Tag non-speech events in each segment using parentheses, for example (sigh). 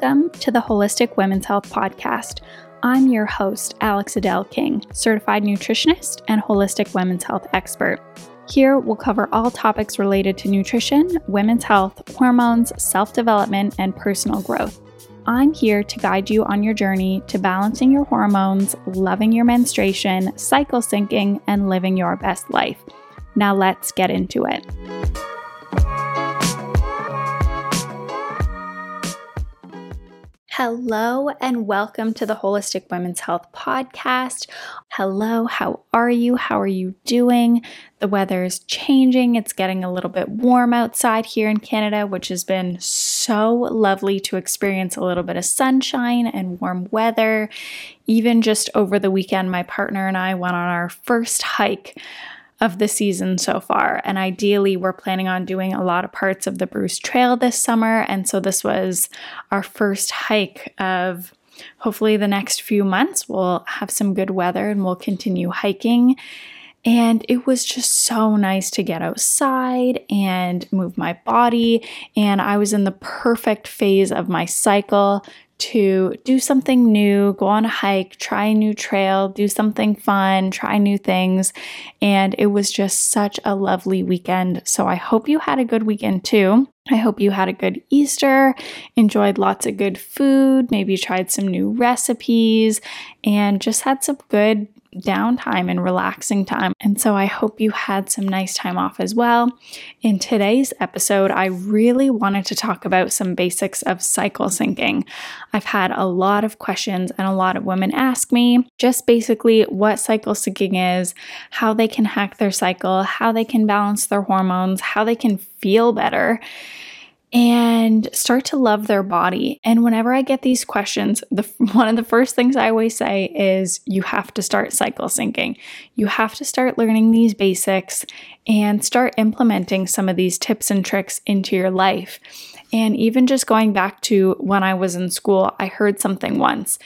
Welcome to the Holistic Women's Health Podcast. I'm your host, Alex Adele King, certified nutritionist and holistic women's health expert. Here, we'll cover all topics related to nutrition, women's health, hormones, self development, and personal growth. I'm here to guide you on your journey to balancing your hormones, loving your menstruation, cycle syncing, and living your best life. Now, let's get into it. Hello, and welcome to the Holistic Women's Health Podcast. Hello, how are you? How are you doing? The weather is changing. It's getting a little bit warm outside here in Canada, which has been so lovely to experience a little bit of sunshine and warm weather. Even just over the weekend, my partner and I went on our first hike of the season so far. And ideally, we're planning on doing a lot of parts of the Bruce Trail this summer. And so this was our first hike of hopefully the next few months. We'll have some good weather and we'll continue hiking. And it was just so nice to get outside and move my body. And I was in the perfect phase of my cycle to do something new, go on a hike, try a new trail, do something fun, try new things. And it was just such a lovely weekend. So I hope you had a good weekend too. I hope you had a good Easter, enjoyed lots of good food, maybe tried some new recipes, and just had some good downtime and relaxing time. And so I hope you had some nice time off as well. In today's episode, I really wanted to talk about some basics of cycle syncing. I've had a lot of questions and a lot of women ask me just basically what cycle syncing is, how they can hack their cycle, how they can balance their hormones, how they can feel better and start to love their body. And whenever I get these questions, the (laughs) one of the first things I always say is you have to start cycle syncing. You have to start learning these basics and start implementing some of these tips and tricks into your life. And even just going back to when I was in school, I heard something once.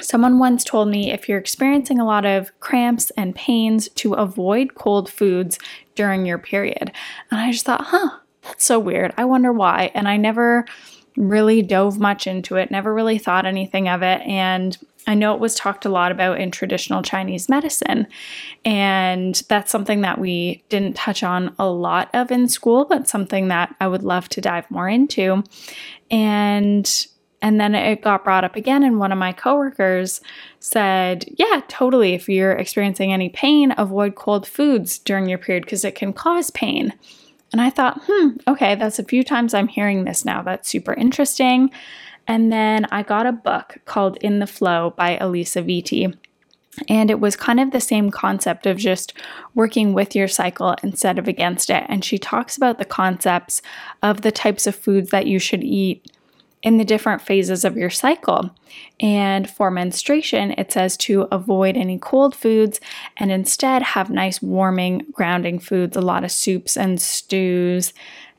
Someone once told me if you're experiencing a lot of cramps and pains to avoid cold foods during your period. And I just thought, huh, that's so weird. I wonder why. And I never really dove much into it, never really thought anything of it. And I know it was talked a lot about in traditional Chinese medicine. And that's something that we didn't touch on a lot of in school, but something that I would love to dive more into. And and then it got brought up again, and one of my coworkers said, Yeah, totally. If you're experiencing any pain, avoid cold foods during your period because it can cause pain. And I thought, hmm, okay, that's a few times I'm hearing this now. That's super interesting. And then I got a book called In the FLO by Alisa Vitti. And it was kind of the same concept of just working with your cycle instead of against it. And she talks about the concepts of the types of foods that you should eat in the different phases of your cycle. And for menstruation, it says to avoid any cold foods and instead have nice, warming, grounding foods, a lot of soups and stews.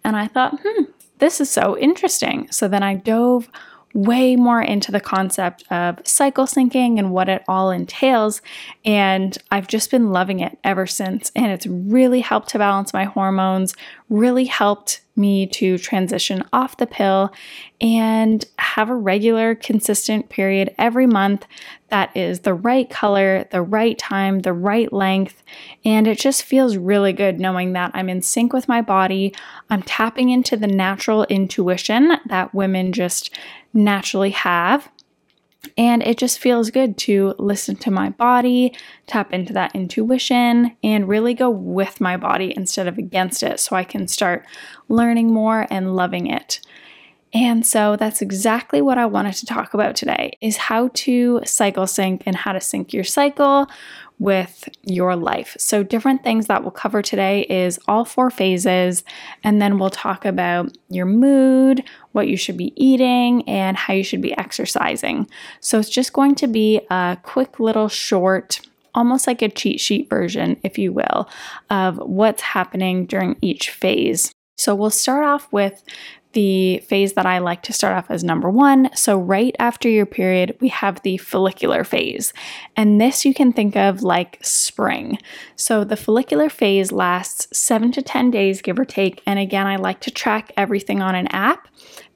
And I thought, hmm, this is so interesting. So then I dove way more into the concept of cycle syncing and what it all entails. And I've just been loving it ever since. And it's really helped to balance my hormones, really helped me to transition off the pill and have a regular, consistent period every month that is the right color, the right time, the right length. And it just feels really good knowing that I'm in sync with my body. I'm tapping into the natural intuition that women just naturally have. And it just feels good to listen to my body, tap into that intuition, and really go with my body instead of against it so I can start learning more and loving it. And so that's exactly what I wanted to talk about today is how to cycle sync and how to sync your cycle with your life. So different things that we'll cover today is all four phases and then we'll talk about your mood, what you should be eating and how you should be exercising. So it's just going to be a quick little short almost like a cheat sheet version, if you will, of what's happening during each phase. So we'll start off with the phase that I like to start off as number one. So, right after your period, we have the follicular phase. And this you can think of like spring. So, the follicular phase lasts seven to 10 days, give or take. And again, I like to track everything on an app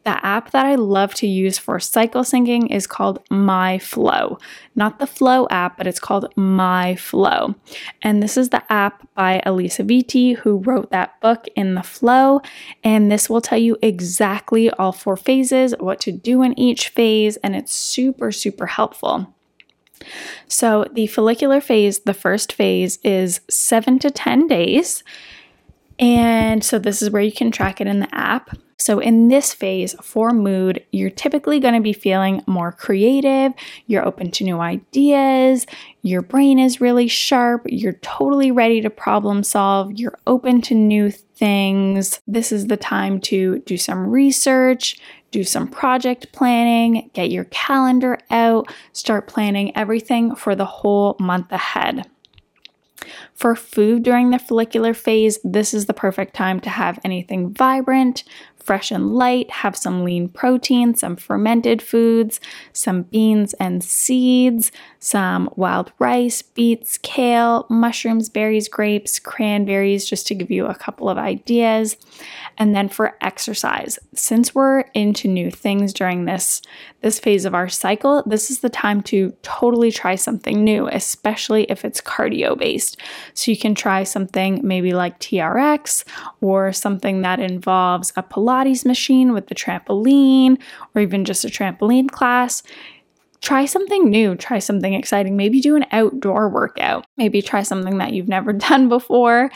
The app that I love to use for cycle syncing is called MyFLO. Not the Flow app, but it's called MyFLO. And this is the app by Alisa Vitti, who wrote that book in the flow. And this will tell you exactly all four phases, what to do in each phase, and it's super, super helpful. So, the follicular phase, the first phase, is seven to 10 days. And so, this is where you can track it in the app. So, in this phase for mood, you're typically going to be feeling more creative, you're open to new ideas, your brain is really sharp, you're totally ready to problem solve, you're open to new things. This is the time to do some research, do some project planning, get your calendar out, start planning everything for the whole month ahead. For food during the follicular phase, this is the perfect time to have anything vibrant, fresh and light, have some lean protein, some fermented foods, some beans and seeds, some wild rice, beets, kale, mushrooms, berries, grapes, cranberries, just to give you a couple of ideas. And then for exercise, since we're into new things during this this phase of our cycle, this is the time to totally try something new, especially if it's cardio based. So you can try something maybe like TRX or something that involves a Pilates machine with the trampoline or even just a trampoline class try something new, try something exciting. Maybe do an outdoor workout. Maybe try something that you've never (laughs) done before.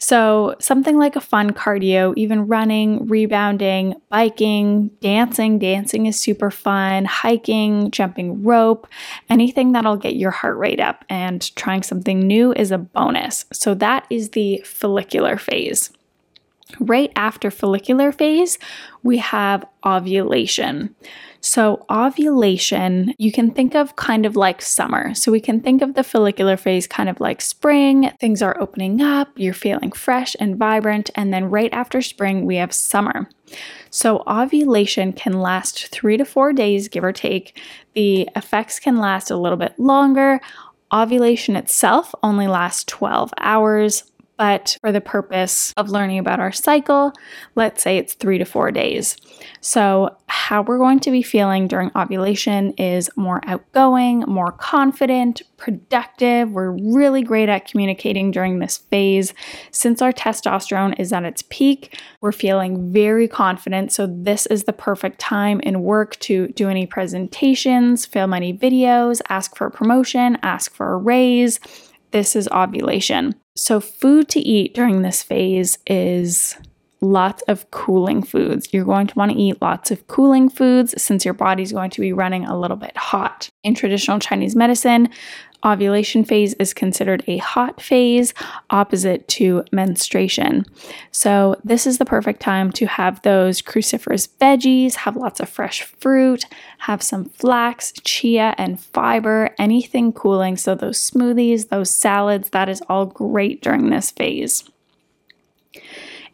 So, something like a fun cardio, even running, rebounding, biking, dancing. Dancing is super fun, hiking, jumping rope, anything that'll get your heart rate up. And trying something new is a bonus. So, that is the follicular phase. Right after follicular phase, we have ovulation. So, ovulation, you can think of kind of like summer. So, we can think of the follicular phase kind of like spring. Things are opening up, you're feeling fresh and vibrant. And then right after spring, we have summer. So, ovulation can last three to four days, give or take. The effects can last a little bit longer. Ovulation itself only lasts 12 hours but for the purpose of learning about our cycle, let's say it's three to four days. So, how we're going to be feeling during ovulation is more outgoing, more confident, productive. We're really great at communicating during this phase. Since our testosterone is at its peak, we're feeling very confident. So, this is the perfect time in work to do any presentations, film any videos, ask for a promotion, ask for a raise. This is ovulation. So, food to eat during this phase is lots of cooling foods. You're going to want to eat lots of cooling foods since your body's going to be running a little bit hot. In traditional Chinese medicine, ovulation phase is considered a hot phase opposite to menstruation. So, this is the perfect time to have those cruciferous veggies, have lots of fresh fruit, have some flax, chia, and fiber, anything cooling. So, those smoothies, those salads, that is all great during this phase.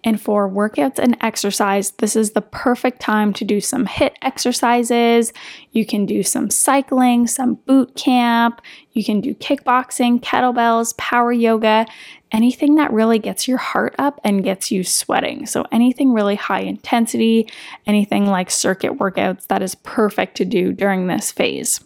And for workouts and exercise, this is the perfect time to do some HIIT exercises. You can do some cycling, some boot camp. You can do kickboxing, kettlebells, power yoga, anything that really gets your heart up and gets you sweating. So, anything really high intensity, anything like circuit workouts, that is perfect to do during this phase.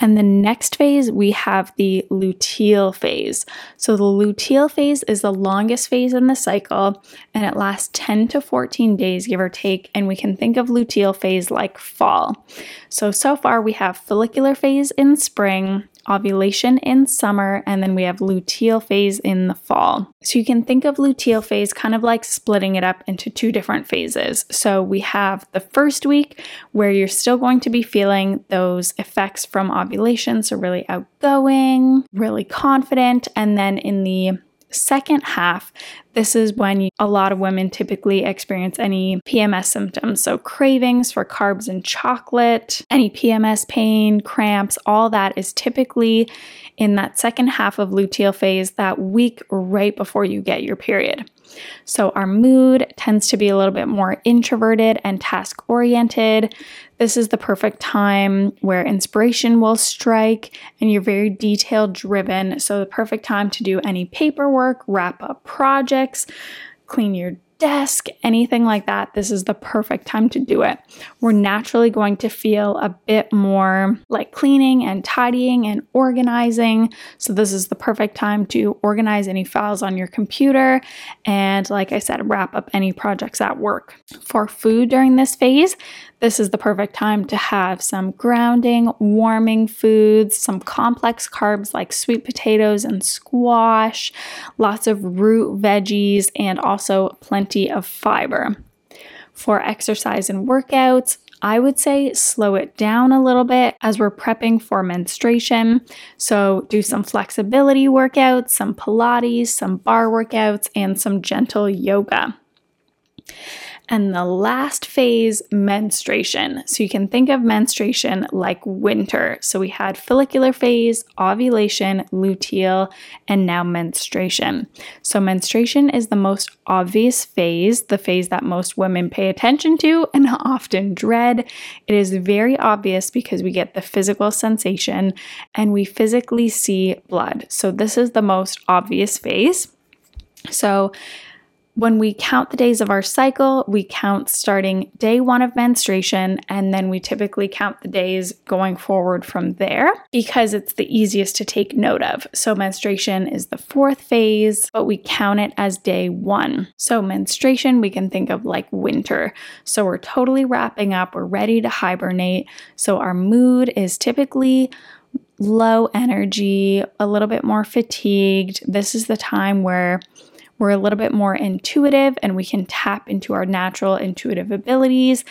And the next phase, we have the luteal phase. So, the luteal phase is the longest phase in the cycle and it lasts 10 to 14 days, give or take. And we can think of luteal phase like fall. So, so far we have follicular phase in spring, ovulation in summer, and then we have luteal phase in the fall. So you can think of luteal phase kind of like splitting it up into two different phases. So we have the first week where you're still going to be feeling those effects from ovulation, so really outgoing, really confident, and then in the second half, this is when you, a lot of women typically experience any PMS symptoms. So, cravings for carbs and chocolate, any PMS pain, cramps, all that is typically in that second half of luteal phase, that week right before you get your period. So, our mood tends to be a little bit more introverted and task oriented. This is the perfect time where inspiration will strike and you're very detail driven. So, the perfect time to do any paperwork, wrap up projects, clean your desk, anything like that, this is the perfect time to do it. We're naturally going to feel a bit more like cleaning and tidying and organizing. So, this is the perfect time to organize any files on your computer and, like I said, wrap up any projects at work. For food during this phase, this is the perfect time to have some grounding, warming foods, some complex carbs like sweet potatoes and squash, lots of root veggies, and also plenty of fiber. For exercise and workouts, I would say slow it down a little bit as we're prepping for menstruation. So, do some flexibility workouts, some Pilates, some barre workouts, and some gentle yoga. And the last phase, menstruation. So you can think of menstruation like winter. So we had follicular phase, ovulation, luteal, and now menstruation. So menstruation is the most obvious phase, the phase that most women pay attention to and (laughs) often dread. It is very obvious because we get the physical sensation and we physically see blood. So this is the most obvious phase. So when we count the days of our cycle, we count starting day one of menstruation, and then we typically count the days going forward from there because it's the easiest to take note of. So, menstruation is the fourth phase, but we count it as day one. So, menstruation we can think of like winter. So, we're totally wrapping up, we're ready to hibernate. So, our mood is typically low energy, a little bit more fatigued. This is the time where we're a little bit more intuitive and we can tap into our natural intuitive abilities.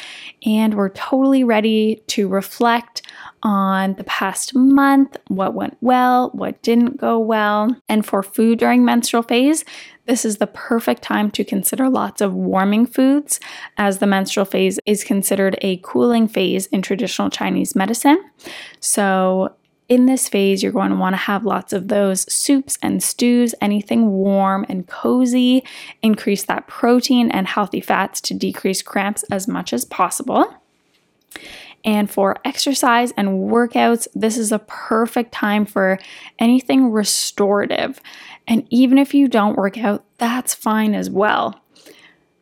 And we're totally ready to reflect on the past month, what went well, what didn't go well. And for food during menstrual phase, this is the perfect time to consider lots of warming foods, as the menstrual phase is considered a cooling phase in traditional Chinese medicine. So, in this phase, you're going to want to have lots of those soups and stews, anything warm and cozy. Increase that protein and healthy fats to decrease cramps as much as possible. And for exercise and workouts, this is a perfect time for anything restorative. And even if you don't work out, that's fine as well.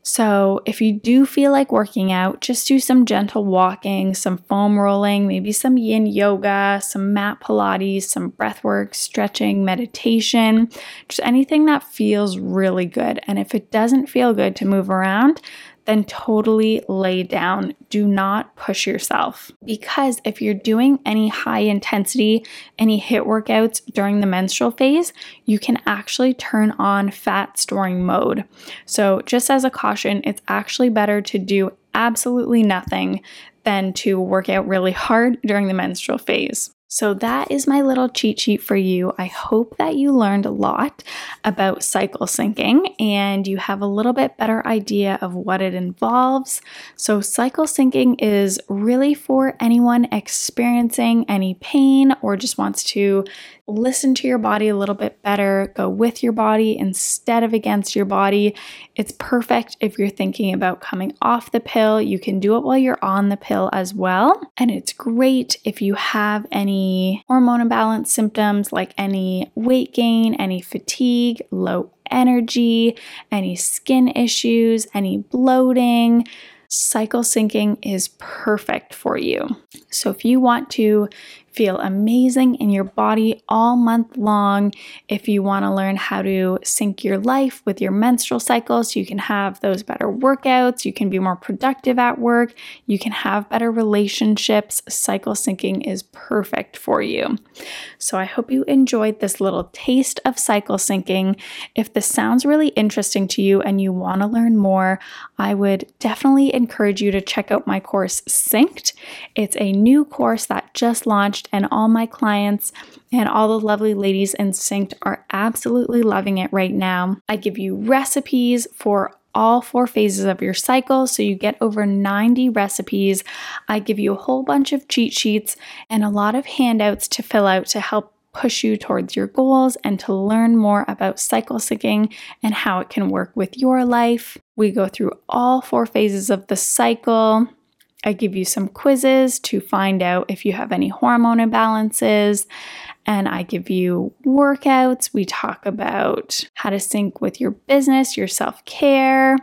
So, if you do feel like working out, just do some gentle walking, some foam rolling, maybe some yin yoga, some mat Pilates, some breath work, stretching, meditation, just anything that feels really good. And if it doesn't feel good to move around, then totally lay down. Do not push yourself. Because if you're doing any high intensity, any HIIT workouts during the menstrual phase, you can actually turn on fat storing mode. So, just as a caution, it's actually better to do absolutely nothing than to work out really hard during the menstrual phase. So, that is my little cheat sheet for you. I hope that you learned a lot about cycle syncing and you have a little bit better idea of what it involves. So, cycle syncing is really for anyone experiencing any pain or just wants to listen to your body a little bit better, go with your body instead of against your body. It's perfect if you're thinking about coming off the pill. You can do it while you're on the pill as well. And it's great if you have any hormone imbalance symptoms like any weight gain, any fatigue, low energy, any skin issues, any bloating. Cycle syncing is perfect for you. So, if you want to feel amazing in your body all month long. If you want to learn how to sync your life with your menstrual cycle so you can have those better workouts, you can be more productive at work, you can have better relationships, cycle syncing is perfect for you. So I hope you enjoyed this little taste of cycle syncing. If this sounds really interesting to you and you want to learn more, I would definitely encourage you to check out my course Synced. It's a new course that just launched and all my clients and all the lovely ladies in Synced are absolutely loving it right now. I give you recipes for all four phases of your cycle. So you get over 90 recipes. I give you a whole bunch of cheat sheets and a lot of handouts to fill out to help push you towards your goals and to learn more about cycle syncing and how it can work with your life. We go through all four phases of the cycle. I give you some quizzes to find out if you have any hormone imbalances, and I give you workouts. We talk about how to sync with your business, your self care.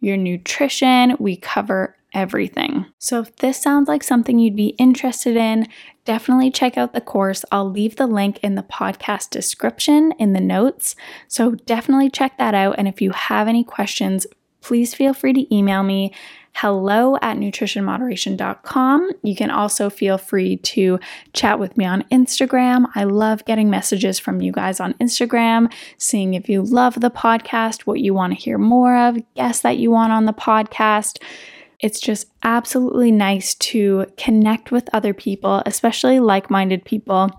your nutrition. We cover everything. So, if this sounds like something you'd be interested in, definitely check out the course. I'll leave the link in the podcast description in the notes. So, definitely check that out. And if you have any questions, please feel free to email me hello at nutritionmoderation.com. You can also feel free to chat with me on Instagram. I love getting messages from you guys on Instagram, seeing if you love the podcast, what you want to hear more of, guests that you want on the podcast. It's just absolutely nice to connect with other people, especially like minded people,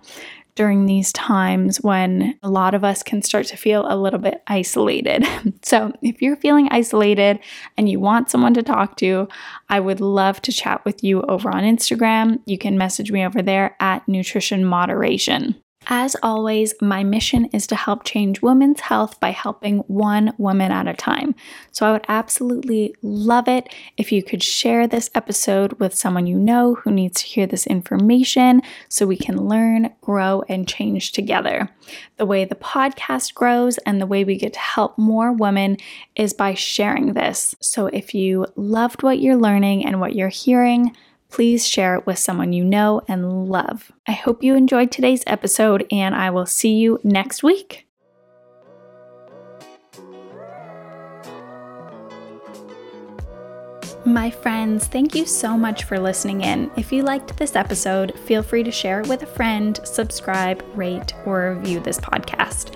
during these times when a lot of us can start to feel a little bit isolated. (laughs) So, if you're feeling isolated and you want someone to talk to, I would love to chat with you over on Instagram. You can message me over there at Nutrition Moderation. As always, my mission is to help change women's health by helping one woman at a time. So I would absolutely love it if you could share this episode with someone you know who needs to hear this information so we can learn, grow, and change together. The way the podcast grows and the way we get to help more women is by sharing this. So if you loved what you're learning and what you're hearing, please share it with someone you know and love. I hope you enjoyed today's episode, and I will see you next week. My friends, thank you so much for listening in. If you liked this episode, feel free to share it with a friend, subscribe, rate, or review this podcast.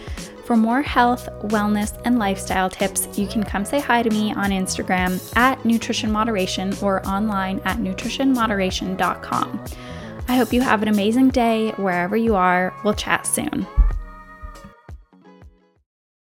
For more health, wellness, and lifestyle tips, you can come say hi to me on Instagram at Nutrition Moderation or online at nutritionmoderation.com. I hope you have an amazing day wherever you are. We'll chat soon.